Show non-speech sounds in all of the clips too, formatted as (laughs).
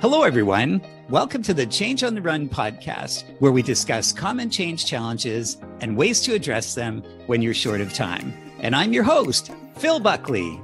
Hello, everyone. Welcome to the Change on the Run podcast, where we discuss common change challenges and ways to address them when you're short of time. And I'm your host, Phil Buckley.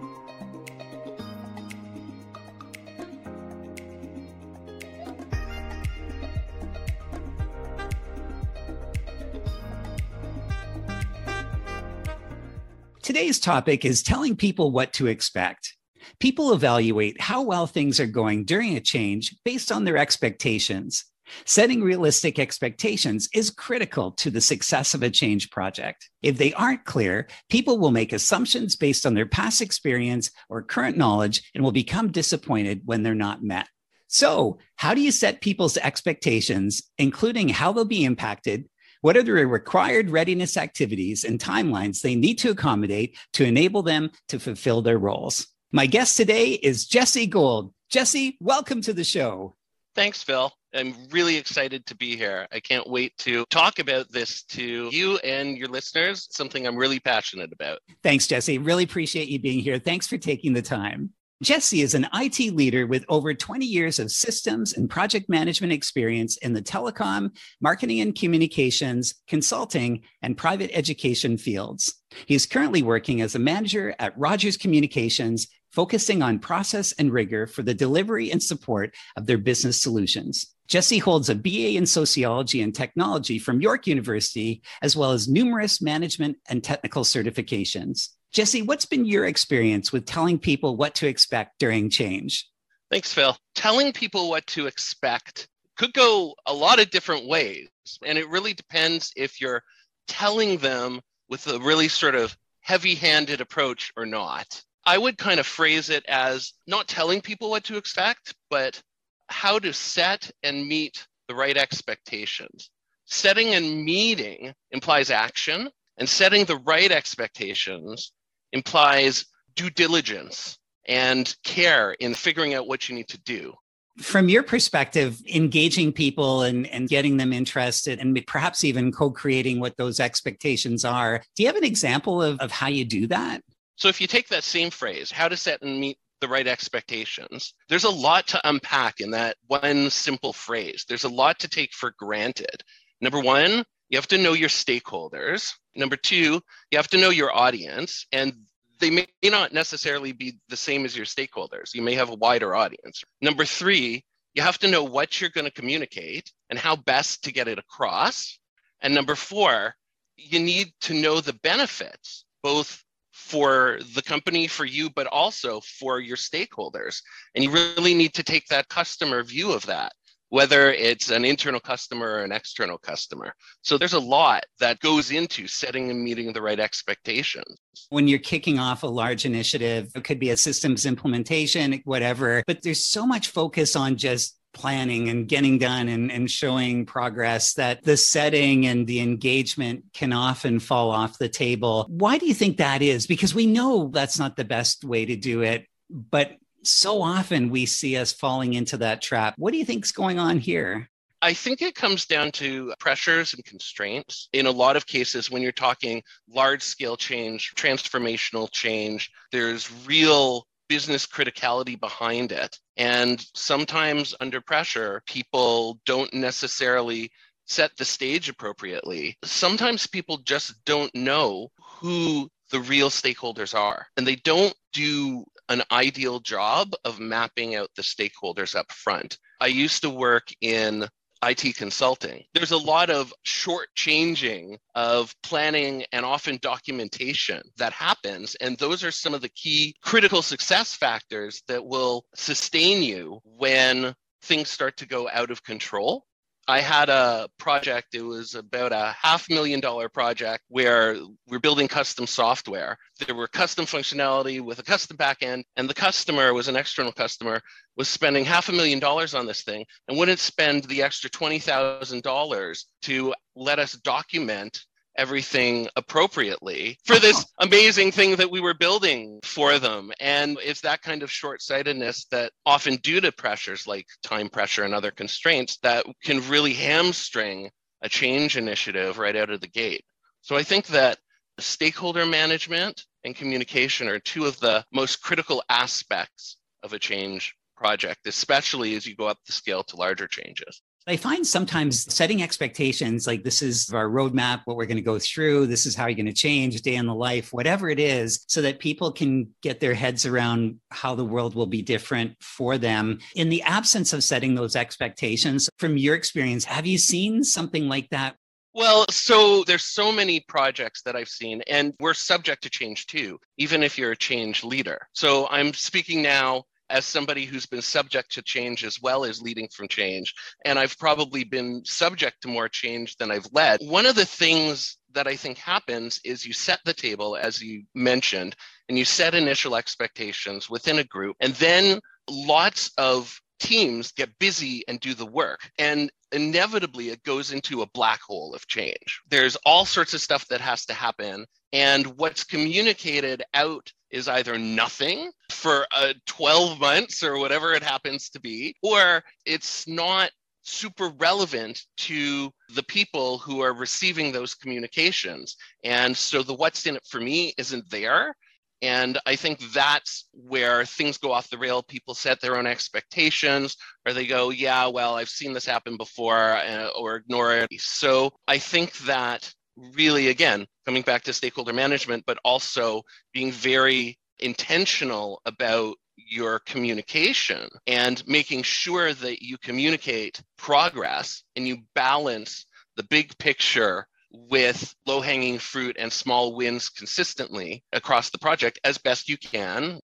Today's topic is telling people what to expect. People evaluate how well things are going during a change based on their expectations. Setting realistic expectations is critical to the success of a change project. If they aren't clear, people will make assumptions based on their past experience or current knowledge and will become disappointed when they're not met. So, how do you set people's expectations, including how they'll be impacted? What are the required readiness activities and timelines they need to accommodate to enable them to fulfill their roles? My guest today is Jesse Gold. Jesse, welcome to the show. Thanks, Phil. I'm really excited to be here. I can't wait to talk about this to you and your listeners, something I'm really passionate about. Thanks, Jesse. Really appreciate you being here. Thanks for taking the time. Jesse is an IT leader with over 20 years of systems and project management experience in the telecom, marketing and communications, consulting, and private education fields. He is currently working as a manager at Rogers Communications focusing on process and rigor for the delivery and support of their business solutions. Jesse holds a BA in sociology and technology from York University, as well as numerous management and technical certifications. Jesse, what's been your experience with telling people what to expect during change? Thanks, Phil. Telling people what to expect could go a lot of different ways. And it really depends if you're telling them with a really sort of heavy handed approach or not. I would kind of phrase it as not telling people what to expect, but how to set and meet the right expectations. Setting and meeting implies action, and setting the right expectations implies due diligence and care in figuring out what you need to do. From your perspective, engaging people and, and getting them interested and perhaps even co creating what those expectations are, do you have an example of, of how you do that? So if you take that same phrase, how to set and meet the right expectations, there's a lot to unpack in that one simple phrase. There's a lot to take for granted. Number one, you have to know your stakeholders. Number two, you have to know your audience, and they may not necessarily be the same as your stakeholders. You may have a wider audience. Number three, you have to know what you're going to communicate and how best to get it across. And number four, you need to know the benefits, both for the company, for you, but also for your stakeholders. And you really need to take that customer view of that, whether it's an internal customer or an external customer. So there's a lot that goes into setting and meeting the right expectations. When you're kicking off a large initiative, it could be a systems implementation, whatever, but there's so much focus on just planning and getting done and, and showing progress that the setting and the engagement can often fall off the table. Why do you think that is? Because we know that's not the best way to do it, but so often we see us falling into that trap. What do you think's going on here? I think it comes down to pressures and constraints. In a lot of cases, when you're talking large scale change, transformational change, there's real business criticality behind it. And sometimes under pressure, people don't necessarily set the stage appropriately. Sometimes people just don't know who the real stakeholders are, and they don't do an ideal job of mapping out the stakeholders up front. I used to work in IT consulting. There's a lot of short changing of planning and often documentation that happens. And those are some of the key critical success factors that will sustain you when things start to go out of control I had a project, it was about a half million dollar project where we're building custom software. There were custom functionality with a custom backend, and the customer was an external customer, was spending half a million dollars on this thing and wouldn't spend the extra $20,000 to let us document everything appropriately (laughs) for this amazing thing that we were building for them. And it's that kind of short sightedness that often, due to pressures like time pressure and other constraints, that can really hamstring a change initiative right out of the gate. So I think that stakeholder management and communication are two of the most critical aspects of a change project, especially as you go up the scale to larger changes. I find sometimes setting expectations like this is our roadmap, what we're going to go through, this is how you're going to change, day in the life, whatever it is, so that people can get their heads around how the world will be different for them. In the absence of setting those expectations, from your experience, have you seen something like that well, so there's so many projects that I've seen, and we're subject to change too, even if you're a change leader. So I'm speaking now as somebody who's been subject to change as well as leading from change. And I've probably been subject to more change than I've led. One of the things that I think happens is you set the table, as you mentioned, and you set initial expectations within a group, and then lots of teams get busy and do the work. And inevitably, it goes into a black hole of change. There's all sorts of stuff that has to happen. And what's communicated out is either nothing for uh, 12 months or whatever it happens to be, or it's not super relevant to the people who are receiving those communications. And so the what's in it for me isn't there. And I think that's where things go off the rail. People set their own expectations, or they go, yeah, well, I've seen this happen before, uh, or ignore it. So I think that really, again, coming back to stakeholder management, but also being very intentional about your communication and making sure that you communicate progress and you balance the big picture with low hanging fruit and small wins consistently across the project as best you can.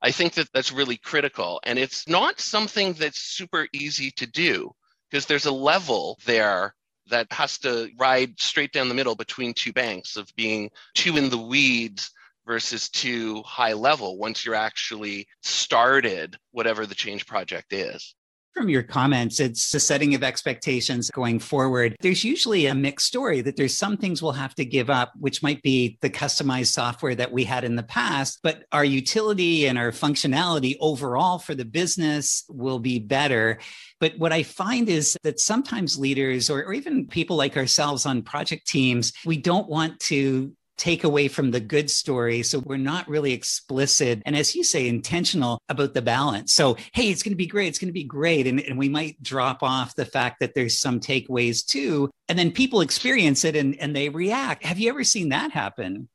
I think that that's really critical. And it's not something that's super easy to do because there's a level there that has to ride straight down the middle between two banks of being too in the weeds versus too high level once you're actually started whatever the change project is from your comments, it's the setting of expectations going forward. There's usually a mixed story that there's some things we'll have to give up, which might be the customized software that we had in the past, but our utility and our functionality overall for the business will be better. But what I find is that sometimes leaders or, or even people like ourselves on project teams, we don't want to take away from the good story. So we're not really explicit and, as you say, intentional about the balance. So, hey, it's going to be great. It's going to be great. And, and we might drop off the fact that there's some takeaways too. And then people experience it and, and they react. Have you ever seen that happen?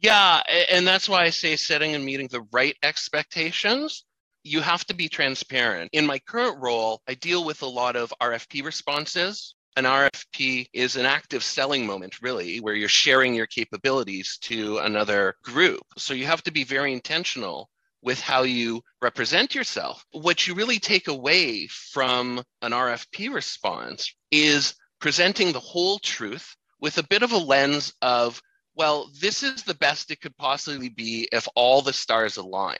Yeah. And that's why I say setting and meeting the right expectations you have to be transparent. In my current role, I deal with a lot of RFP responses an RFP is an active selling moment, really, where you're sharing your capabilities to another group. So you have to be very intentional with how you represent yourself. What you really take away from an RFP response is presenting the whole truth with a bit of a lens of, well, this is the best it could possibly be if all the stars align.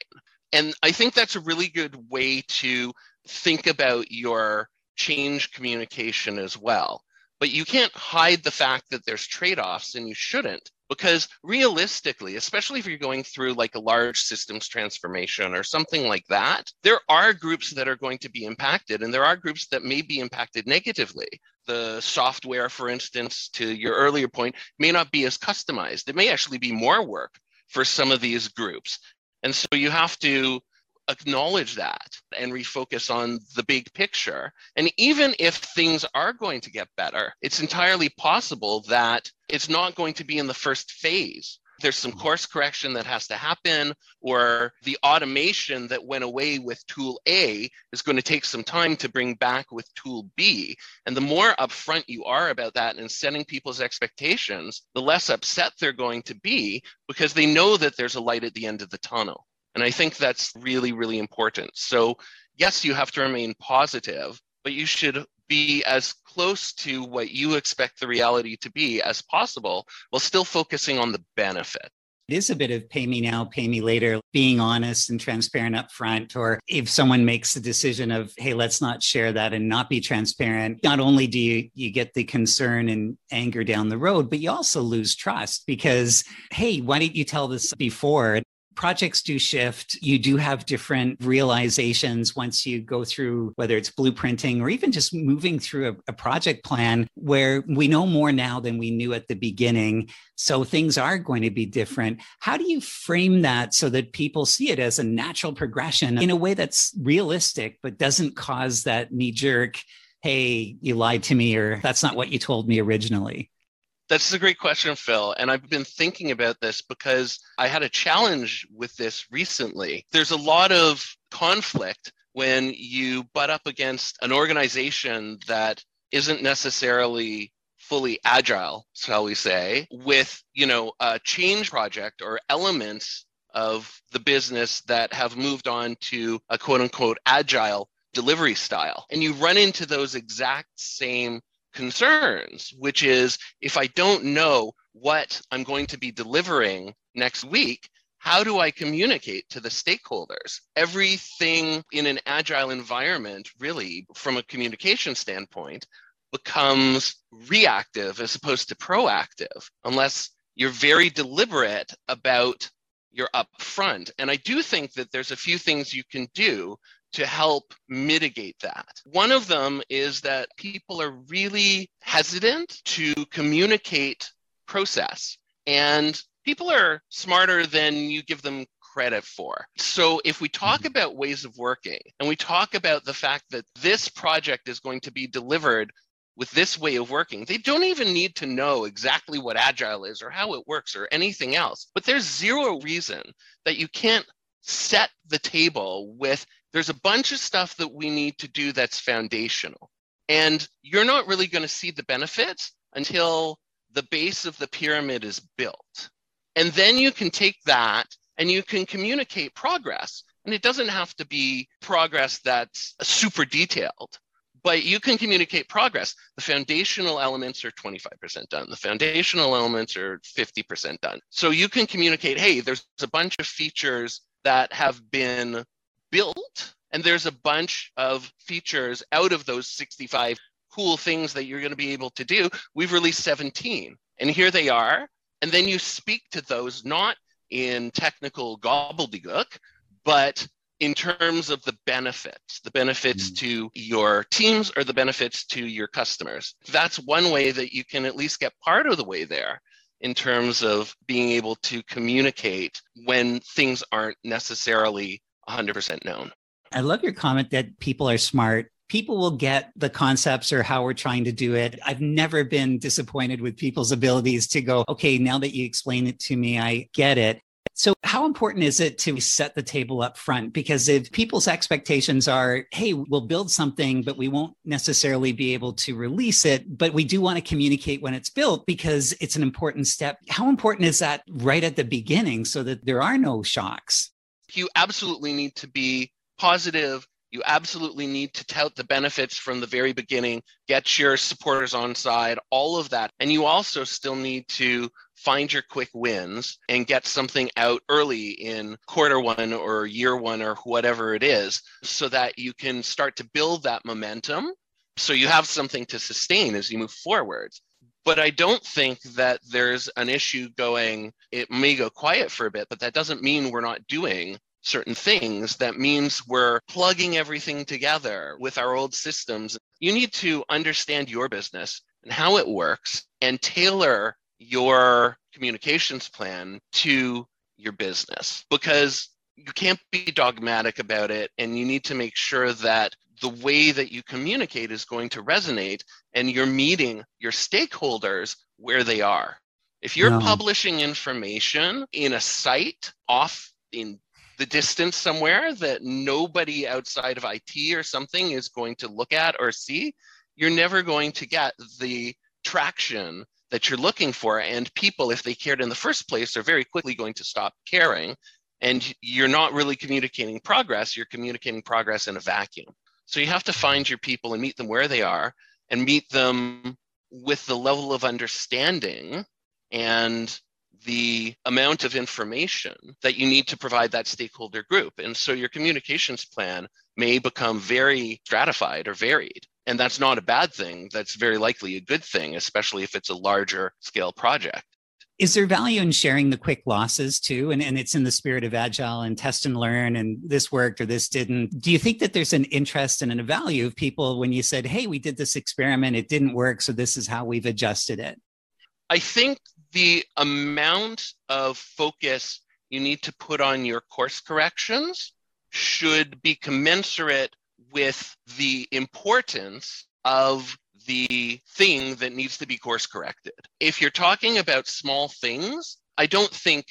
And I think that's a really good way to think about your change communication as well. But you can't hide the fact that there's trade offs, and you shouldn't, because realistically, especially if you're going through like a large systems transformation or something like that, there are groups that are going to be impacted, and there are groups that may be impacted negatively. The software, for instance, to your earlier point, may not be as customized. It may actually be more work for some of these groups. And so you have to acknowledge that and refocus on the big picture. And even if things are going to get better, it's entirely possible that it's not going to be in the first phase. There's some mm-hmm. course correction that has to happen, or the automation that went away with tool A is going to take some time to bring back with tool B. And the more upfront you are about that and setting people's expectations, the less upset they're going to be because they know that there's a light at the end of the tunnel. And I think that's really, really important. So, yes, you have to remain positive, but you should be as close to what you expect the reality to be as possible while still focusing on the benefit. It is a bit of pay me now, pay me later, being honest and transparent up front. Or if someone makes the decision of, hey, let's not share that and not be transparent, not only do you, you get the concern and anger down the road, but you also lose trust because, hey, why didn't you tell this before? Projects do shift. You do have different realizations once you go through, whether it's blueprinting or even just moving through a, a, project plan where we know more now than we knew at the beginning. So things are going to be different. How do you frame that so that people see it as a natural progression in a way that's realistic, but doesn't cause that knee jerk? Hey, you lied to me, or that's not what you told me originally. That's a great question, Phil. And I've been thinking about this because I had a challenge with this recently. There's a lot of conflict when you butt up against an organization that isn't necessarily fully agile, shall we say, with, you know, a change project or elements of the business that have moved on to a quote unquote agile delivery style. And you run into those exact same concerns, which is if I don't know what I'm going to be delivering next week, how do I communicate to the stakeholders? Everything in an agile environment, really, from a communication standpoint, becomes reactive as opposed to proactive, unless you're very deliberate about your upfront. And I do think that there's a few things you can do to help mitigate that. One of them is that people are really hesitant to communicate process, and people are smarter than you give them credit for. So, if we talk mm-hmm. about ways of working and we talk about the fact that this project is going to be delivered with this way of working, they don't even need to know exactly what agile is or how it works or anything else. But there's zero reason that you can't set the table with there's a bunch of stuff that we need to do that's foundational. And you're not really going to see the benefits until the base of the pyramid is built. And then you can take that and you can communicate progress. And it doesn't have to be progress that's super detailed, but you can communicate progress. The foundational elements are 25% done, the foundational elements are 50% done. So you can communicate hey, there's a bunch of features that have been built, and there's a bunch of features out of those 65 cool things that you're going to be able to do. We've released 17, and here they are. And then you speak to those not in technical gobbledygook, but in terms of the benefits, the benefits mm. to your teams or the benefits to your customers. That's one way that you can at least get part of the way there in terms of being able to communicate when things aren't necessarily 100% known. I love your comment that people are smart. People will get the concepts or how we're trying to do it. I've never been disappointed with people's abilities to go, okay, now that you explain it to me, I get it. So, how important is it to set the table up front? Because if people's expectations are, hey, we'll build something, but we won't necessarily be able to release it, but we do want to communicate when it's built because it's an important step. How important is that right at the beginning so that there are no shocks? You absolutely need to be positive. You absolutely need to tout the benefits from the very beginning, get your supporters on side, all of that. And you also still need to find your quick wins and get something out early in quarter one or year one or whatever it is so that you can start to build that momentum so you have something to sustain as you move forward but I don't think that there's an issue going, it may go quiet for a bit, but that doesn't mean we're not doing certain things. That means we're plugging everything together with our old systems. You need to understand your business and how it works and tailor your communications plan to your business because you can't be dogmatic about it and you need to make sure that the way that you communicate is going to resonate and you're meeting your stakeholders where they are. If you're no. publishing information in a site off in the distance somewhere that nobody outside of IT or something is going to look at or see, you're never going to get the traction that you're looking for. And people, if they cared in the first place, are very quickly going to stop caring. And you're not really communicating progress, you're communicating progress in a vacuum. So you have to find your people and meet them where they are and meet them with the level of understanding and the amount of information that you need to provide that stakeholder group. And so your communications plan may become very stratified or varied. And that's not a bad thing. That's very likely a good thing, especially if it's a larger scale project. Is there value in sharing the quick losses too? And, and it's in the spirit of agile and test and learn, and this worked or this didn't. Do you think that there's an interest and a value of people when you said, hey, we did this experiment, it didn't work, so this is how we've adjusted it? I think the amount of focus you need to put on your course corrections should be commensurate with the importance of the thing that needs to be course corrected. If you're talking about small things, I don't think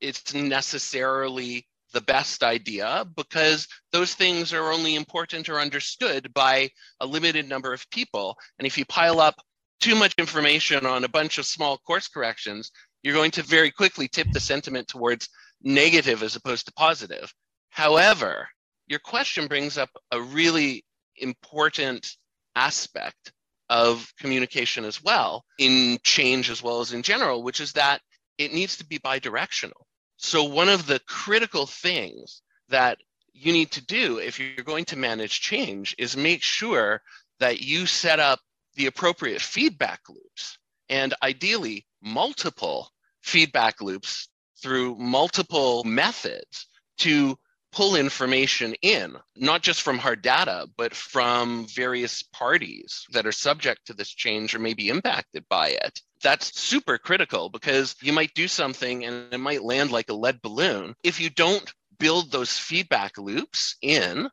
it's necessarily the best idea because those things are only important or understood by a limited number of people. And if you pile up too much information on a bunch of small course corrections, you're going to very quickly tip the sentiment towards negative as opposed to positive. However, your question brings up a really important aspect of communication as well in change as well as in general, which is that it needs to be bidirectional. So, one of the critical things that you need to do if you're going to manage change is make sure that you set up the appropriate feedback loops and ideally multiple feedback loops through multiple methods to pull information in, not just from hard data, but from various parties that are subject to this change or may be impacted by it. That's super critical because you might do something and it might land like a lead balloon. If you don't build those feedback loops in,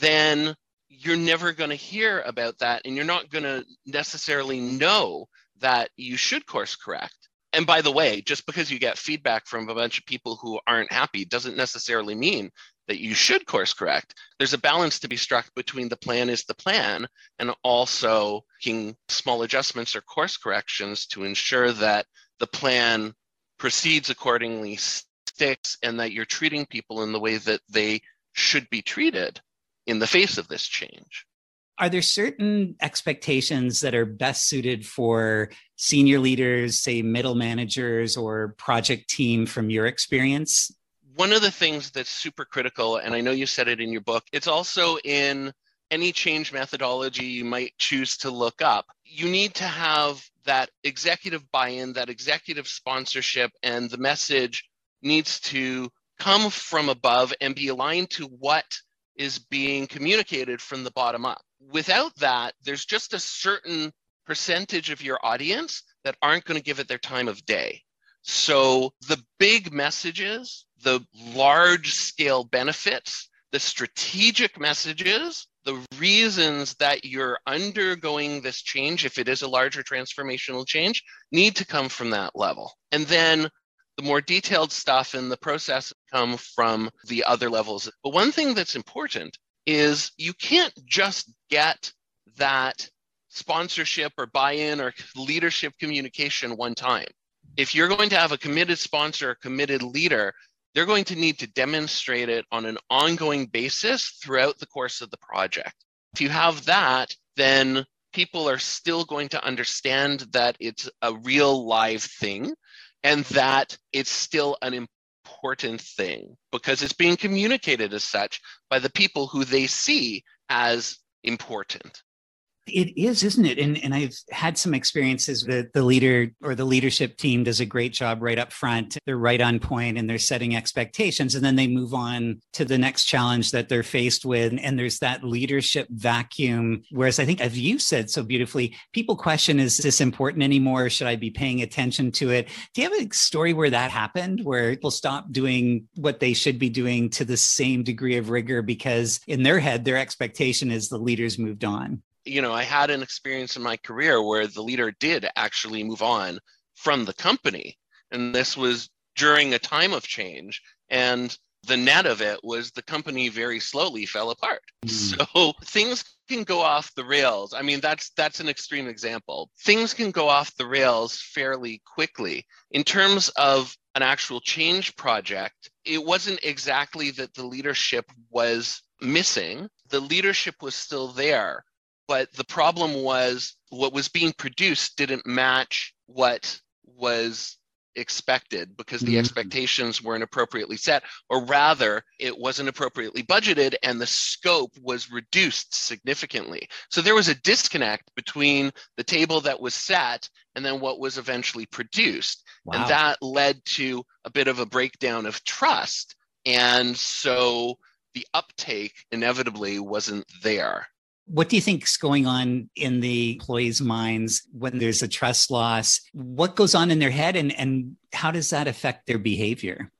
then you're never going to hear about that and you're not going to necessarily know that you should course correct and by the way, just because you get feedback from a bunch of people who aren't happy doesn't necessarily mean that you should course correct. There's a balance to be struck between the plan is the plan and also making small adjustments or course corrections to ensure that the plan proceeds accordingly, sticks, and that you're treating people in the way that they should be treated in the face of this change. Are there certain expectations that are best suited for senior leaders, say middle managers or project team from your experience? One of the things that's super critical, and I know you said it in your book, it's also in any change methodology you might choose to look up. You need to have that executive buy in, that executive sponsorship, and the message needs to come from above and be aligned to what is being communicated from the bottom up. Without that, there's just a certain percentage of your audience that aren't going to give it their time of day. So the big messages, the large scale benefits, the strategic messages, the reasons that you're undergoing this change, if it is a larger transformational change, need to come from that level. And then the more detailed stuff in the process come from the other levels. But one thing that's important is you can't just get that sponsorship or buy-in or leadership communication one time. If you're going to have a committed sponsor, a committed leader, they're going to need to demonstrate it on an ongoing basis throughout the course of the project. If you have that, then people are still going to understand that it's a real live thing and that it's still an important thing because it's being communicated as such by the people who they see as important. It is, isn't it? And and I've had some experiences that the leader or the leadership team does a great job right up front. They're right on point and they're setting expectations. And then they move on to the next challenge that they're faced with. And there's that leadership vacuum. Whereas I think, as you said so beautifully, people question, is this important anymore? Should I be paying attention to it? Do you have a story where that happened, where people stop doing what they should be doing to the same degree of rigor because in their head, their expectation is the leaders moved on? You know, I had an experience in my career where the leader did actually move on from the company. And this was during a time of change. And the net of it was the company very slowly fell apart. Mm. So things can go off the rails. I mean, that's that's an extreme example. Things can go off the rails fairly quickly. In terms of an actual change project, it wasn't exactly that the leadership was missing. The leadership was still there but the problem was what was being produced didn't match what was expected because the mm-hmm. expectations weren't appropriately set, or rather, it wasn't appropriately budgeted and the scope was reduced significantly. So there was a disconnect between the table that was set and then what was eventually produced. Wow. And that led to a bit of a breakdown of trust. And so the uptake inevitably wasn't there. What do you think is going on in the employees' minds when there's a trust loss? What goes on in their head and, and how does that affect their behavior?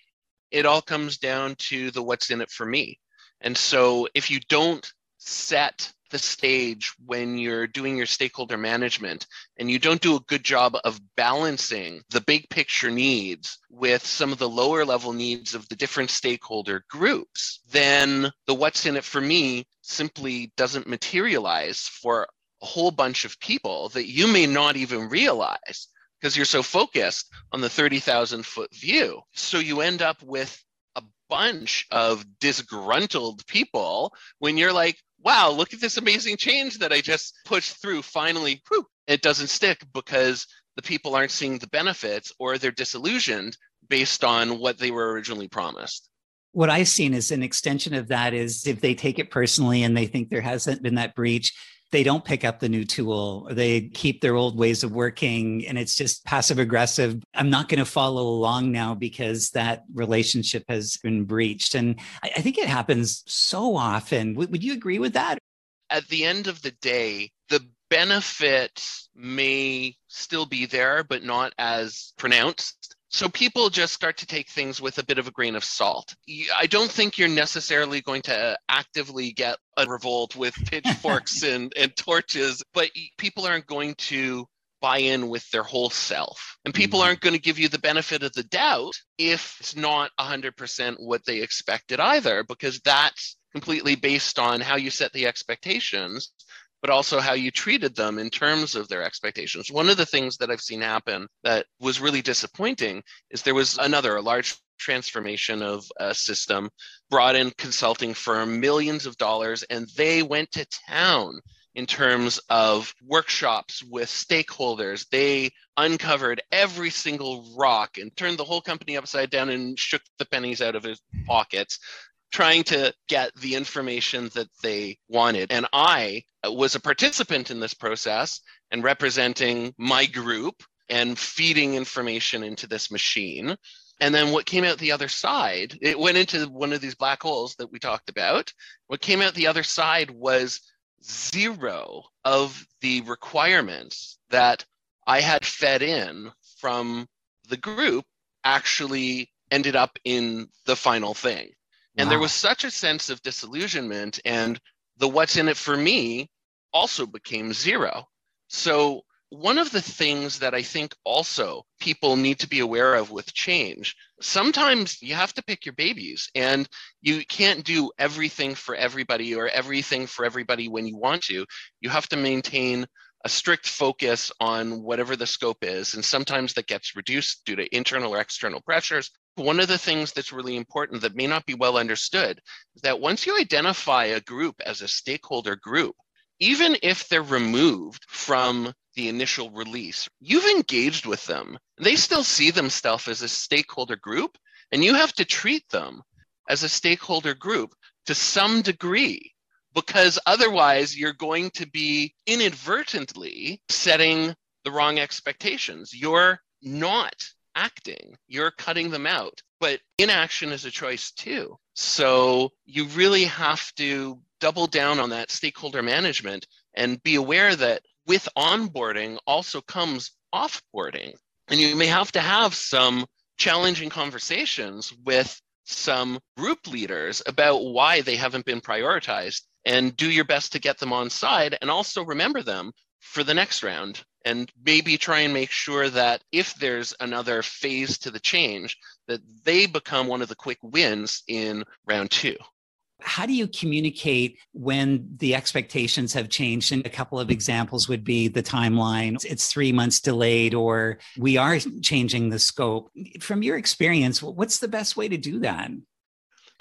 It all comes down to the what's in it for me. And so if you don't set the stage when you're doing your stakeholder management and you don't do a good job of balancing the big picture needs with some of the lower level needs of the different stakeholder groups, then the what's in it for me simply doesn't materialize for a whole bunch of people that you may not even realize because you're so focused on the 30,000 foot view. So you end up with a bunch of disgruntled people when you're like, wow, look at this amazing change that I just pushed through. Finally, whew, it doesn't stick because the people aren't seeing the benefits or they're disillusioned based on what they were originally promised. What I've seen is an extension of that is if they take it personally and they think there hasn't been that breach, they don't pick up the new tool. Or they keep their old ways of working and it's just passive aggressive. I'm not going to follow along now because that relationship has been breached. And i, think it happens so often. Would you agree with that? At the end of the day the benefit may still be there but not as pronounced so people just start to take things with a bit of a grain of salt. I don't think you're necessarily going to actively get a revolt with (laughs) pitchforks and, and torches, but people aren't going to buy in with their whole self. And people mm-hmm. aren't going to give you the benefit of the doubt if it's not 100% what they expected either, because that's completely based on how you set the expectations but also how you treated them in terms of their expectations. One of the things that I've seen happen that was really disappointing is there was another, a large transformation of a system, brought in consulting firm, millions of dollars, and they went to town in terms of workshops with stakeholders. They uncovered every single rock and turned the whole company upside down and shook the pennies out of his pockets trying to get the information that they wanted. And I was a participant in this process and representing my group and feeding information into this machine. And then what came out the other side, it went into one of these black holes that we talked about. What came out the other side was zero of the requirements that I had fed in from the group actually ended up in the final thing. And wow. there was such a sense of disillusionment, and the what's in it for me also became zero. So, one of the things that I think also people need to be aware of with change, sometimes you have to pick your babies and you can't do everything for everybody or everything for everybody when you want to. You have to maintain a strict focus on whatever the scope is. And sometimes that gets reduced due to internal or external pressures. One of the things that's really important that may not be well understood is that once you identify a group as a stakeholder group, even if they're removed from the initial release, you've engaged with them. They still see themselves as a stakeholder group, and you have to treat them as a stakeholder group to some degree, because otherwise you're going to be inadvertently setting the wrong expectations. You're not acting, you're cutting them out. But inaction is a choice too. So you really have to double down on that stakeholder management and be aware that with onboarding also comes offboarding. And you may have to have some challenging conversations with some group leaders about why they haven't been prioritized and do your best to get them on side and also remember them for the next round and maybe try and make sure that if there's another phase to the change that they become one of the quick wins in round 2 how do you communicate when the expectations have changed? And a couple of examples would be the timeline, it's three months delayed, or we are changing the scope. From your experience, what's the best way to do that?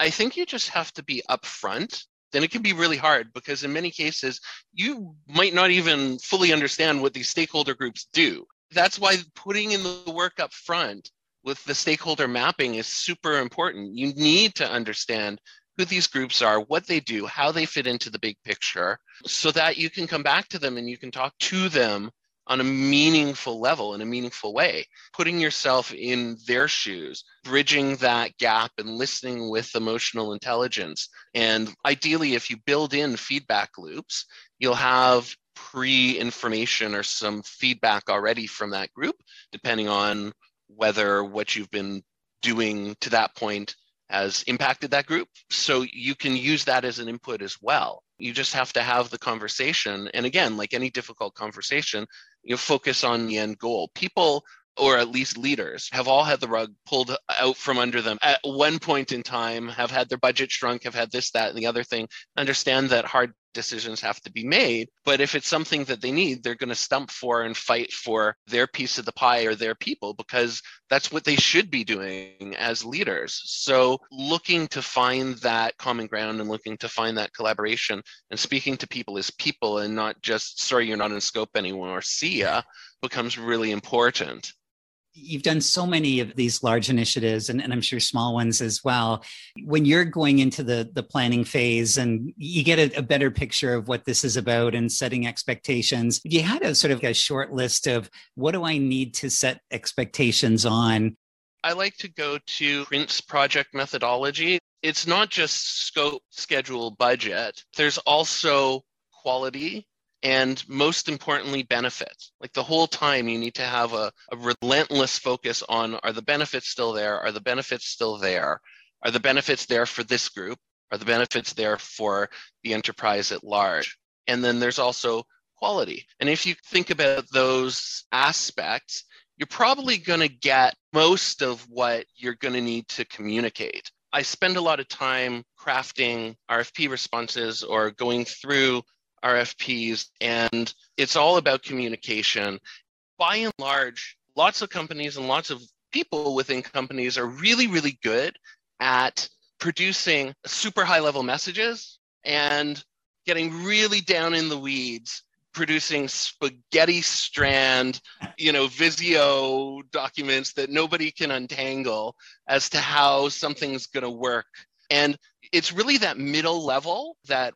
I think you just have to be upfront then it can be really hard because in many cases you might not even fully understand what these stakeholder groups do that's why putting in the work up front with the stakeholder mapping is super important. You need to understand who these groups are, what they do, how they fit into the big picture, so that you can come back to them and you can talk to them on a meaningful level in a meaningful way, putting yourself in their shoes, bridging that gap and listening with emotional intelligence. And ideally, if you build in feedback loops, you'll have pre information or some feedback already from that group, depending on whether what you've been doing to that point has impacted that group. So you can use that as an input as well. You just have to have the conversation. And again, like any difficult conversation, you know, focus on the end goal. People or at least leaders have all had the rug pulled out from under them at one point in time have had their budget shrunk have had this that and the other thing understand that hard decisions have to be made but if it's something that they need they're going to stump for and fight for their piece of the pie or their people because that's what they should be doing as leaders. So looking to find that common ground and looking to find that collaboration and speaking to people as people and not just sorry you're not in scope anymore see ya becomes really important you've done so many of these large initiatives and, and i'm sure small ones as well. When you're going into the the planning phase and you get a, a, better picture of what this is about and setting expectations you had a sort of a short list of what do i need to set expectations on? I like to go to prince project methodology. It's not just scope schedule budget. There's also quality and most importantly benefits. Like the whole time you need to have a, a, relentless focus on are the benefits still there? Are the benefits still there? Are the benefits there for this group? Are the benefits there for the enterprise at large? And then there's also quality. And if you think about those aspects you're probably going to get most of what you're going to need to communicate. I spend a lot of time crafting rfp responses or going through RFPs, and it's all about communication. By and large, lots of companies and lots of people within companies are really, really good at producing super high level messages and getting really down in the weeds producing spaghetti strand you know visio documents that nobody can untangle as to how something's going to work and it's really that middle level that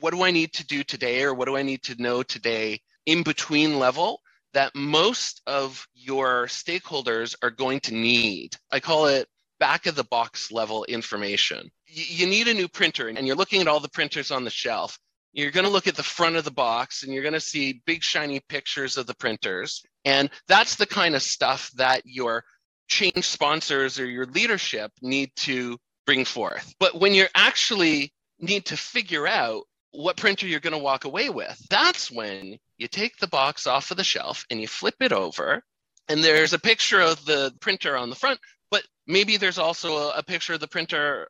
what do I need to do today or what do I need to know today in between level that most of your stakeholders are going to need. I call it back of the box level information. You need a new printer and you're looking at all the printers on the shelf. You're going to look at the front of the box and you're going to see big shiny pictures of the printers. And that's the kind of stuff that your change sponsors or your leadership need to bring forth. But when you're actually need to figure out what printer you're going to walk away with. That's when you take the box off of the shelf and you flip it over, and there's a picture of the printer on the front, but maybe there's also a, picture of the printer's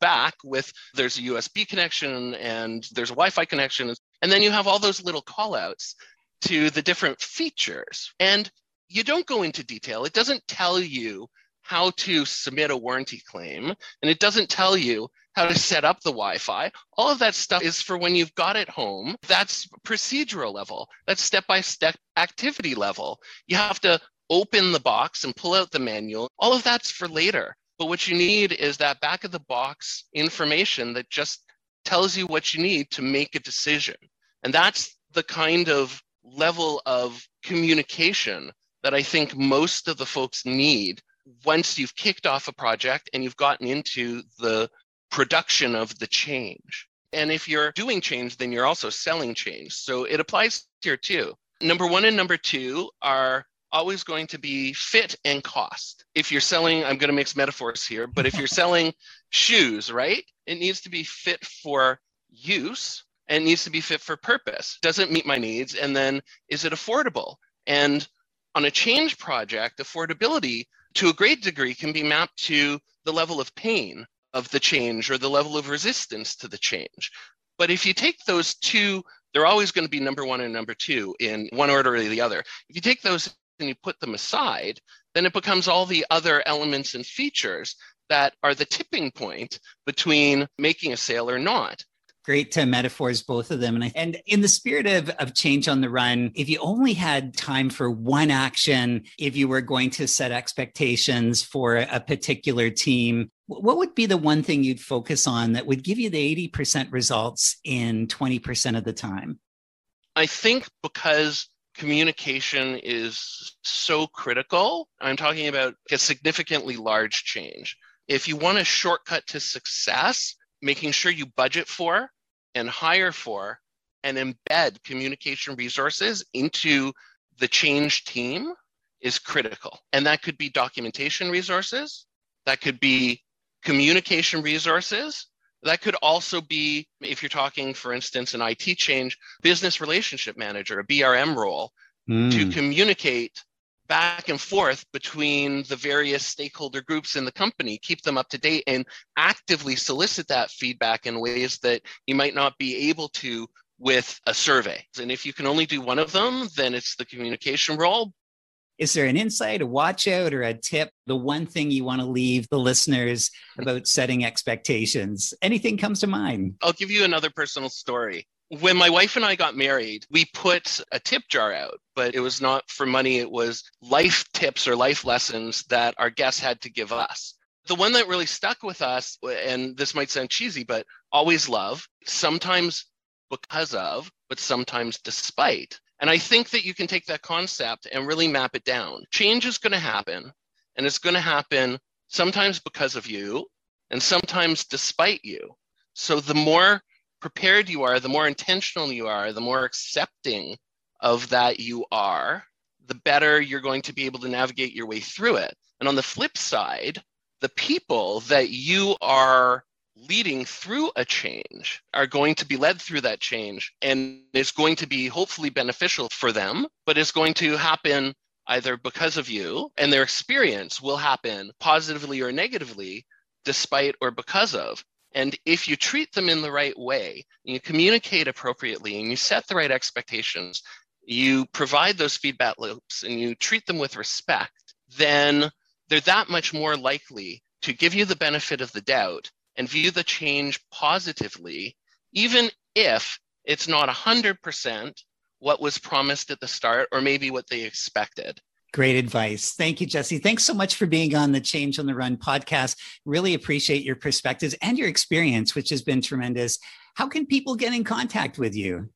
back with there's a USB connection and there's a Wi-Fi connection, and then you have all those little callouts to the different features. And you don't go into detail. It doesn't tell you how to submit a warranty claim, and it doesn't tell you how to set up the Wi-Fi. All of that stuff is for when you've got it home. That's procedural level. That's step-by-step activity level. You have to open the box and pull out the manual. All of that's for later. But what you need is that back of the box information that just tells you what you need to make a decision. And that's the kind of level of communication that I think most of the folks need once you've kicked off a project and you've gotten into the production of the change. And if you're doing change, then you're also selling change. So it applies here too. Number one and number two are always going to be fit and cost. If you're selling, I'm going to mix metaphors here, but if you're (laughs) selling shoes, right, it needs to be fit for use and needs to be fit for purpose. Does it meet my needs? And then is it affordable? And on a change project, affordability to a great degree can be mapped to the level of pain of the change or the level of resistance to the change. But if you take those two, they're always going to be number one and number two in one order or the other. If you take those and you put them aside, then it becomes all the other elements and features that are the tipping point between making a sale or not. Great uh, metaphors, both of them. And, I, and in the spirit of, of change on the run, if you only had time for one action, if you were going to set expectations for a particular team, what would be the one thing you'd focus on that would give you the 80% results in 20% of the time? I think because communication is so critical, I'm talking about a significantly large change. If you want a shortcut to success, making sure you budget for and hire for and embed communication resources into the change team is critical. And that could be documentation resources, that could be communication resources. That could also be, if you're talking, for instance, an IT change, business relationship manager, a BRM role, mm. to communicate back and forth between the various stakeholder groups in the company, keep them up to date, and actively solicit that feedback in ways that you might not be able to with a survey. And if you can only do one of them, then it's the communication role. Is there an insight, a watch out, or a tip? The one thing you want to leave the listeners about setting expectations? Anything comes to mind? I'll give you another personal story. When my wife and I got married, we put a tip jar out, but it was not for money. It was life tips or life lessons that our guests had to give us. The one that really stuck with us, and this might sound cheesy, but always love, sometimes because of, but sometimes despite. And I think that you can take that concept and really map it down. Change is going to happen, and it's going to happen sometimes because of you and sometimes despite you. So the more prepared you are, the more intentional you are, the more accepting of that you are, the better you're going to be able to navigate your way through it. And on the flip side, the people that you are leading through a change are going to be led through that change and it's going to be hopefully beneficial for them, but it's going to happen either because of you and their experience will happen positively or negatively despite or because of. And if you treat them in the right way, you communicate appropriately and you set the right expectations, you provide those feedback loops and you treat them with respect, then they're that much more likely to give you the benefit of the doubt and view the change positively, even if it's not 100% what was promised at the start or maybe what they expected. Great advice. Thank you, Jesse. Thanks so much for being on the Change on the Run podcast. Really appreciate your perspectives and your experience, which has been tremendous. How can people get in contact with you?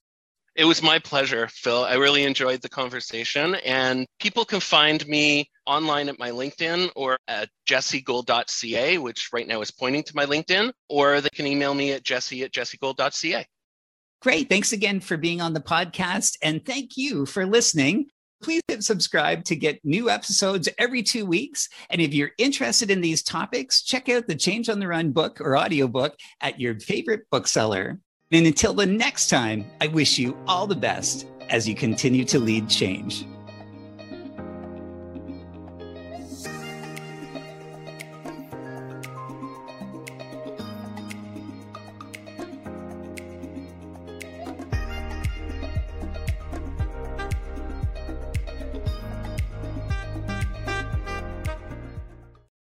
It was my pleasure, Phil. I really enjoyed the conversation. And people can find me online at my LinkedIn or at jessegold.ca, which right now is pointing to my LinkedIn, or they can email me at jesse at jessegold.ca. Great. Thanks again for being on the podcast. And thank you for listening. Please hit subscribe to get new episodes every two weeks. And if you're interested in these topics, check out the Change on the Run book or audiobook at your favorite bookseller. And until the next time, I wish you all the best as you continue to lead change.